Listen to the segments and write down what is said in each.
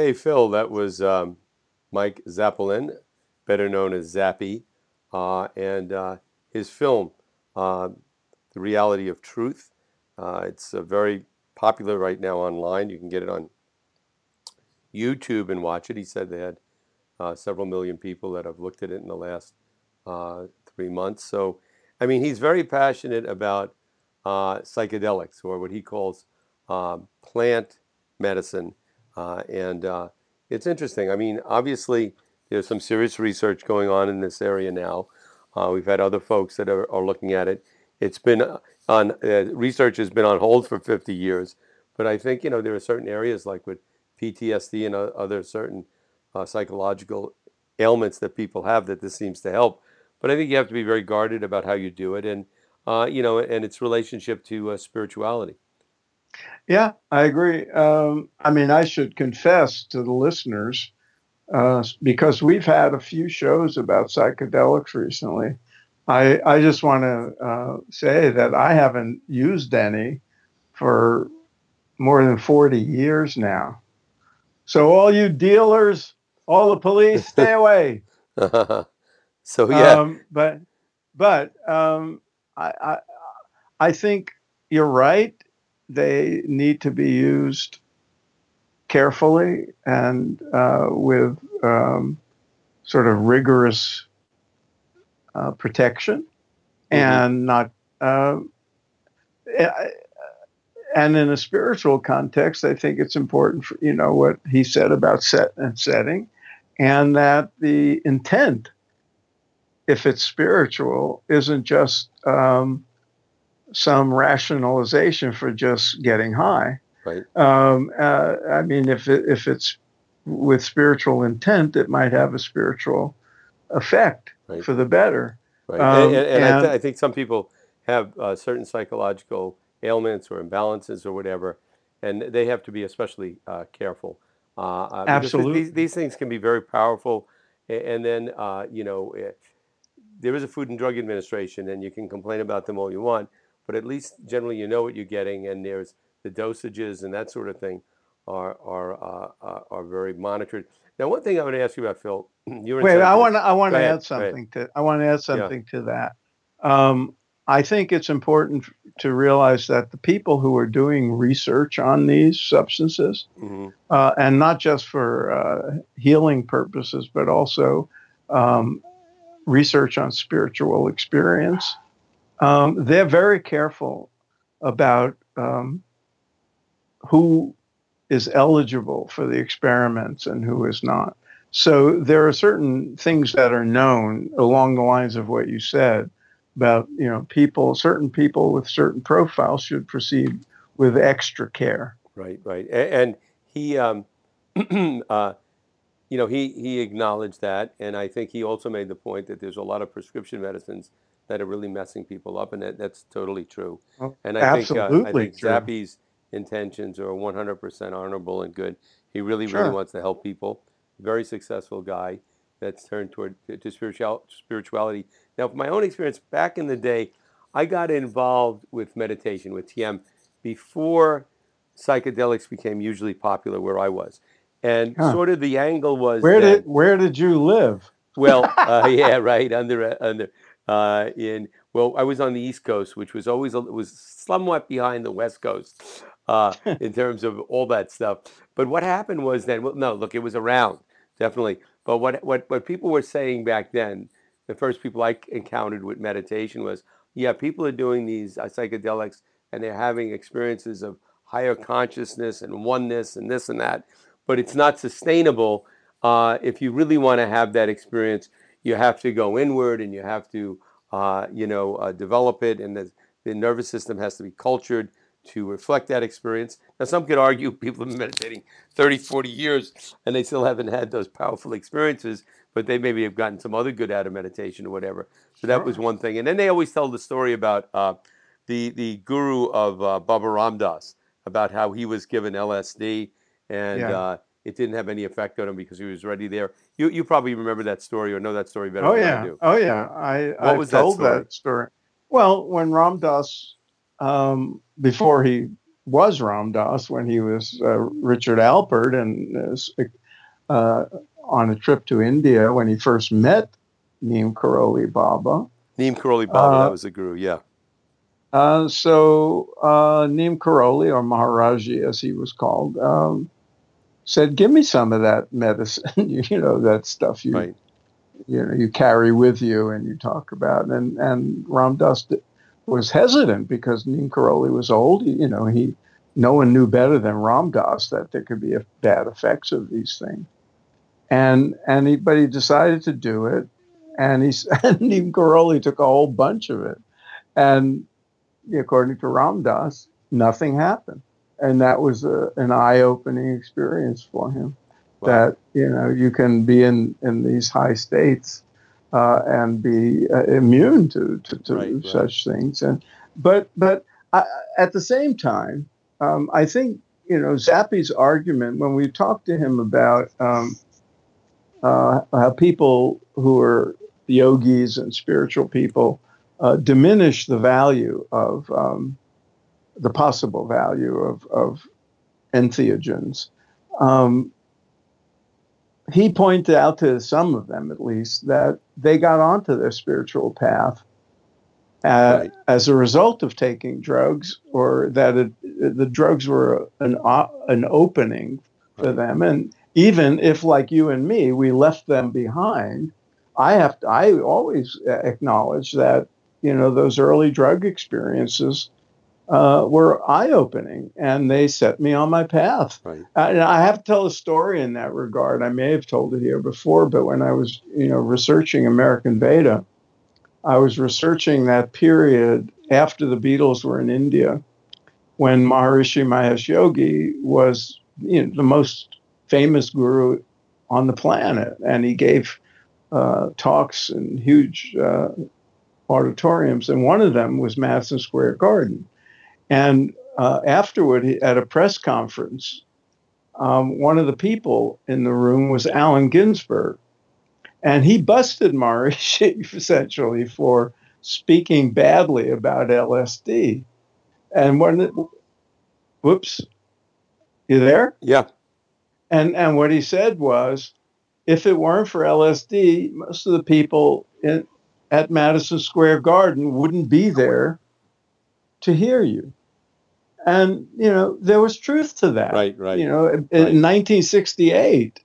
Okay, Phil, that was um, Mike Zapolin, better known as Zappy, uh, and uh, his film, uh, The Reality of Truth. Uh, it's uh, very popular right now online. You can get it on YouTube and watch it. He said they had uh, several million people that have looked at it in the last three months. So, I mean, he's very passionate about psychedelics, or what he calls um, plant medicine. Uh, and uh, it's interesting. I mean, obviously, there's some serious research going on in this area now. Uh, we've had other folks that are, are, looking at it. It's been on research has been on hold for 50 years, but I think you know there are certain areas like with PTSD and other certain psychological ailments that people have that this seems to help. But I think you have to be very guarded about how you do it, and uh, you know, and its relationship to uh, spirituality. Yeah, I agree. Um, I mean, I should confess to the listeners uh, because we've had a few shows about psychedelics recently. I I just want to uh, say that I haven't used any for more than forty years now. So all you dealers, all the police, stay away. so yeah, um, but but um, I, I I think you're right they need to be used carefully and uh, with um, sort of rigorous uh, protection mm-hmm. and not uh, and in a spiritual context i think it's important for you know what he said about set and setting and that the intent if it's spiritual isn't just um, some rationalization for just getting high. Right. Um, uh, I mean, if it, if it's with spiritual intent, it might have a spiritual effect right. for the better. Right. Um, and, and, and, I, th- I, think some people have uh, certain psychological ailments or imbalances or whatever, and they have to be especially uh, careful. Uh, uh Absolutely. These, these, things can be very powerful. And then, uh, you know, eh, there is a Food and Drug Administration, and you can complain about them all you want but at least generally you know what you're getting, and there's the dosages and that sort of thing are are uh, uh are very monitored. Now, one thing I want to ask you about, Phil, you wait. I want I want to add something to I want to add something yeah. to that. Um, I think it's important to realize that the people who are doing research on these substances, mm-hmm. uh, and not just for uh, healing purposes, but also um, research on spiritual experience, um, they're very careful about um, who is eligible for the experiments and who is not. So there are certain things that are known along the lines of what you said about you know people certain people with certain profiles should proceed with extra care. Right, right, and, he. Um, uh, you know, he, he acknowledged that, and I think he also made the point that there's a lot of prescription medicines that are really messing people up, and that, that's totally true. Well, and I absolutely think, uh, I think true. Intentions are 100% honorable and good. He really, sure. really wants to help people. Very successful guy that's turned toward to spiritual, spirituality. Now, from my own experience, back in the day, I got involved with meditation with TM before psychedelics became usually popular where I was, and huh. sort of the angle was where that, did where did you live? Well, uh, yeah, right under under uh, in well, I was on the East Coast, which was always was somewhat behind the West Coast uh, in terms of all that stuff. But what happened was then, well, no, look, it was around definitely. But what what what people were saying back then, the first people I encountered with meditation was, yeah, people are doing these uh, psychedelics and they're having experiences of higher consciousness and oneness and this and that, but it's not sustainable. Uh, if you really want to have that experience, you have to go inward and you have to, uh, you know, uh, develop it, and the, the nervous system has to be cultured to reflect that experience. Now, some could argue people have been meditating 30, 40 years and they still haven't had those powerful experiences, but they maybe have gotten some other good out of meditation or whatever. So that was one thing. And then they always tell the story about uh, the, the guru of uh, Baba Ram Dass, about how he was given LSD and yeah. Uh, it didn't have any effect on him because he was already there. You you probably remember that story or know that story better oh, than yeah. I do. Oh yeah, I what I've was told that story? that story. Well, when Ram Dass, um, before he was Ram Dass when he was uh, Richard Alpert and uh, on a trip to India when he first met Neem Karoli Baba. Neem Karoli Baba, uh, that was the guru, yeah. Uh, so uh, Neem Karoli, or Maharaji as he was called, um, said, "Give me some of that medicine. you know that stuff you right. you know you carry with you and you talk about." And and Ram Dass was hesitant because Neem Karoli was old. You know he no one knew better than Ram Dass that there could be bad effects of these things. And and he but he decided to do it, and he and Neem Karoli took a whole bunch of it, and according to Ram Dass, nothing happened. And that was a, an eye opening experience for him wow. that, you know, you can be in, in these high states uh, and be uh, immune to, to, to right, such right. things. And, but, but I, at the same time, um, I think, you know, Zappy's argument, when we talked to him about um, uh, how people who are yogis and spiritual people uh, diminish the value of um, the possible value of, of entheogens. Um, he pointed out to some of them, at least, that they got onto their spiritual path uh, right. as a result of taking drugs, or that it, the drugs were an uh, an opening for right. them. And even if, like you and me, we left them behind, I have to, I always acknowledge that you know, those early drug experiences uh, were eye opening and they set me on my path. Right. And I have to tell a story in that regard. I may have told it here before, but when I was, you know, researching American Veda, I was researching that period after the Beatles were in India when Maharishi Mahesh Yogi was you know, the most famous guru on the planet. And he gave uh, talks in huge uh, auditoriums, and one of them was Madison Square Garden. And uh, afterward, at a press conference, um, one of the people in the room was Allen Ginsberg. And he busted Maharishi essentially for speaking badly about LSD. And when, whoops, you there? Yeah. And and what he said was, if it weren't for LSD, most of the people in, at Madison Square Garden wouldn't be there to hear you. And, you know, there was truth to that. Right, right. You know, in, right. in 1968,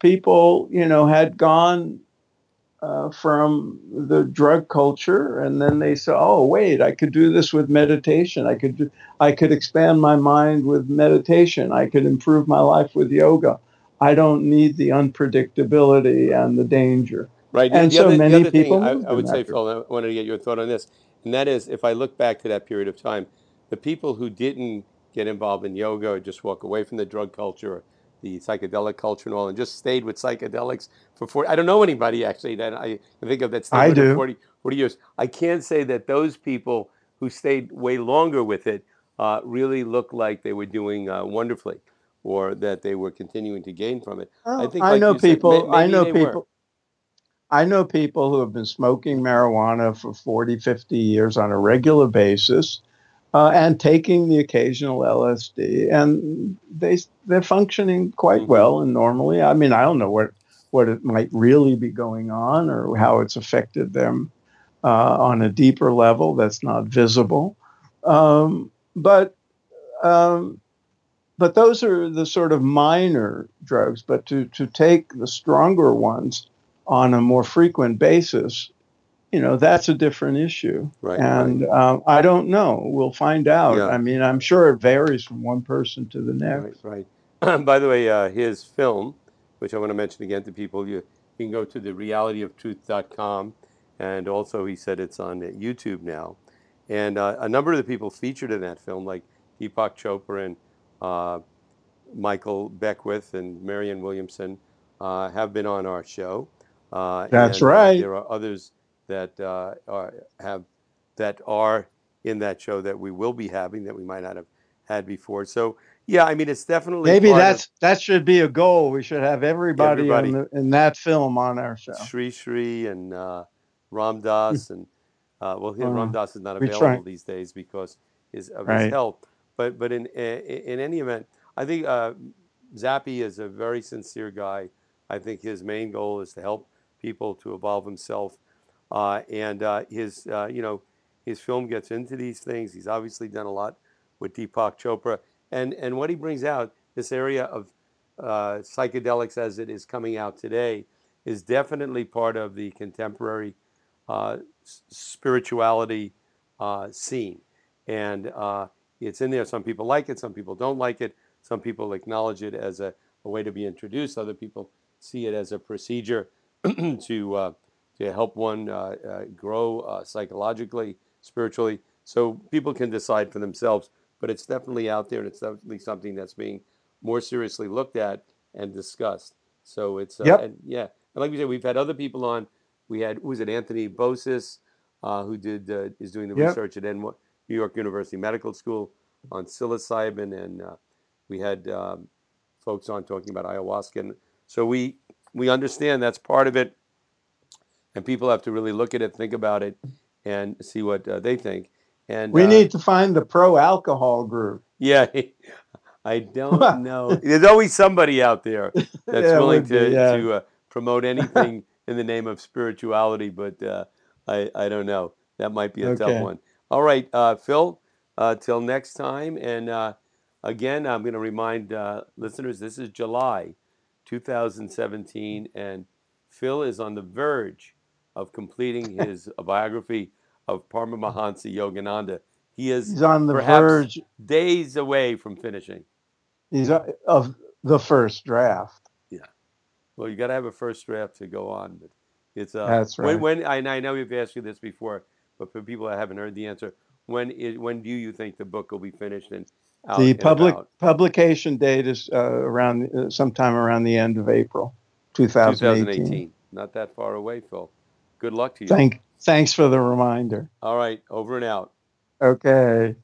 people, you know, had gone uh, from the drug culture and then they said, oh, wait, I could do this with meditation. I could, do, I could expand my mind with meditation. I could improve my life with yoga. I don't need the unpredictability and the danger. Right. And the so other, many people. I, I, would say, Phil, I wanted to get your thought on this, and that is, if I look back to that period of time, the people who didn't get involved in yoga or just walk away from the drug culture, or the psychedelic culture, and all, and just stayed with psychedelics for 40. I don't know anybody actually that I think of that stayed I do. 40, 40 years. I can't say that those people who stayed way longer with it uh, really looked like they were doing uh, wonderfully or that they were continuing to gain from it. Oh, I think I know people. Said, I know people. Were. I know people who have been smoking marijuana for 40, 50 years on a regular basis uh, and taking the occasional LSD, and they, they're functioning quite mm-hmm. well and normally. I mean, I don't know what, what it might really be going on or how it's affected them uh, on a deeper level that's not visible. Um, but um, but those are the sort of minor drugs. But to, to take the stronger ones on a more frequent basis, you know, that's a different issue. Right. And right. Um, I don't know. We'll find out. Yeah. I mean, I'm sure it varies from one person to the next. Right. right. By the way, uh, his film, which I want to mention again to people, you, you can go to the realityoftruth.com. And also, he said it's on YouTube now. And uh, a number of the people featured in that film, like Deepak Chopra and uh, Michael Beckwith and Marianne Williamson, uh, have been on our show. Uh, That's and, uh, right. there are others that uh, are, have that are in that show that we will be having that we might not have had before. So yeah, I mean it's definitely maybe that's of, that should be a goal. We should have everybody, everybody in, the, in, that film on our show. Sri Sri and uh, Ram Dass and uh, well, Ram Dass is not available these days because his, of right. his health. but but in in any event, I think uh, Zappy is a very sincere guy. I think his main goal is to help people to evolve himself, uh, and uh, his uh, you know his film gets into these things. He's obviously done a lot with Deepak Chopra, and and what he brings out this area of uh, psychedelics as it is coming out today is definitely part of the contemporary uh, spirituality uh, scene, and it's in there. Some people like it, some people don't like it. Some people acknowledge it as a, a way to be introduced. Other people see it as a procedure to to help one uh, uh, grow psychologically, spiritually. So people can decide for themselves. But it's definitely out there, and it's definitely something that's being more seriously looked at and discussed. So it's yep. and yeah, and like we said, we've had other people on we had who was it Anthony Bossis, uh, who did uh, is doing the yep. research at New York University Medical School on psilocybin, and uh, we had um, folks on talking about ayahuasca. And so we we understand that's part of it, and people have to really look at it, think about it, and see what uh, they think. And we uh, need to find the pro alcohol group. Yeah, I don't know. There's always somebody out there that's yeah, willing to be, yeah. to uh, promote anything in the name of spirituality, but uh, I, I don't know. That might be a okay. tough one. All right, uh, Phil, uh, till next time. And uh, again, I'm going to remind uh, listeners this is July 2017, and Phil is on the verge of completing his biography of Paramahansa Yogananda. He is He's on the verge, days away from finishing. He's uh, of the first draft. Yeah. Well, you got to have a first draft to go on, but it's uh, that's right. When, when I, I know we've asked you this before, but for people that haven't heard the answer, when is, when do you think the book will be finished and out the public publication date is uh, around uh, sometime around the end of April, 2018. 2018. Not that far away, Phil. Good luck to you. Thank, thanks for the reminder. All right, over and out. Okay.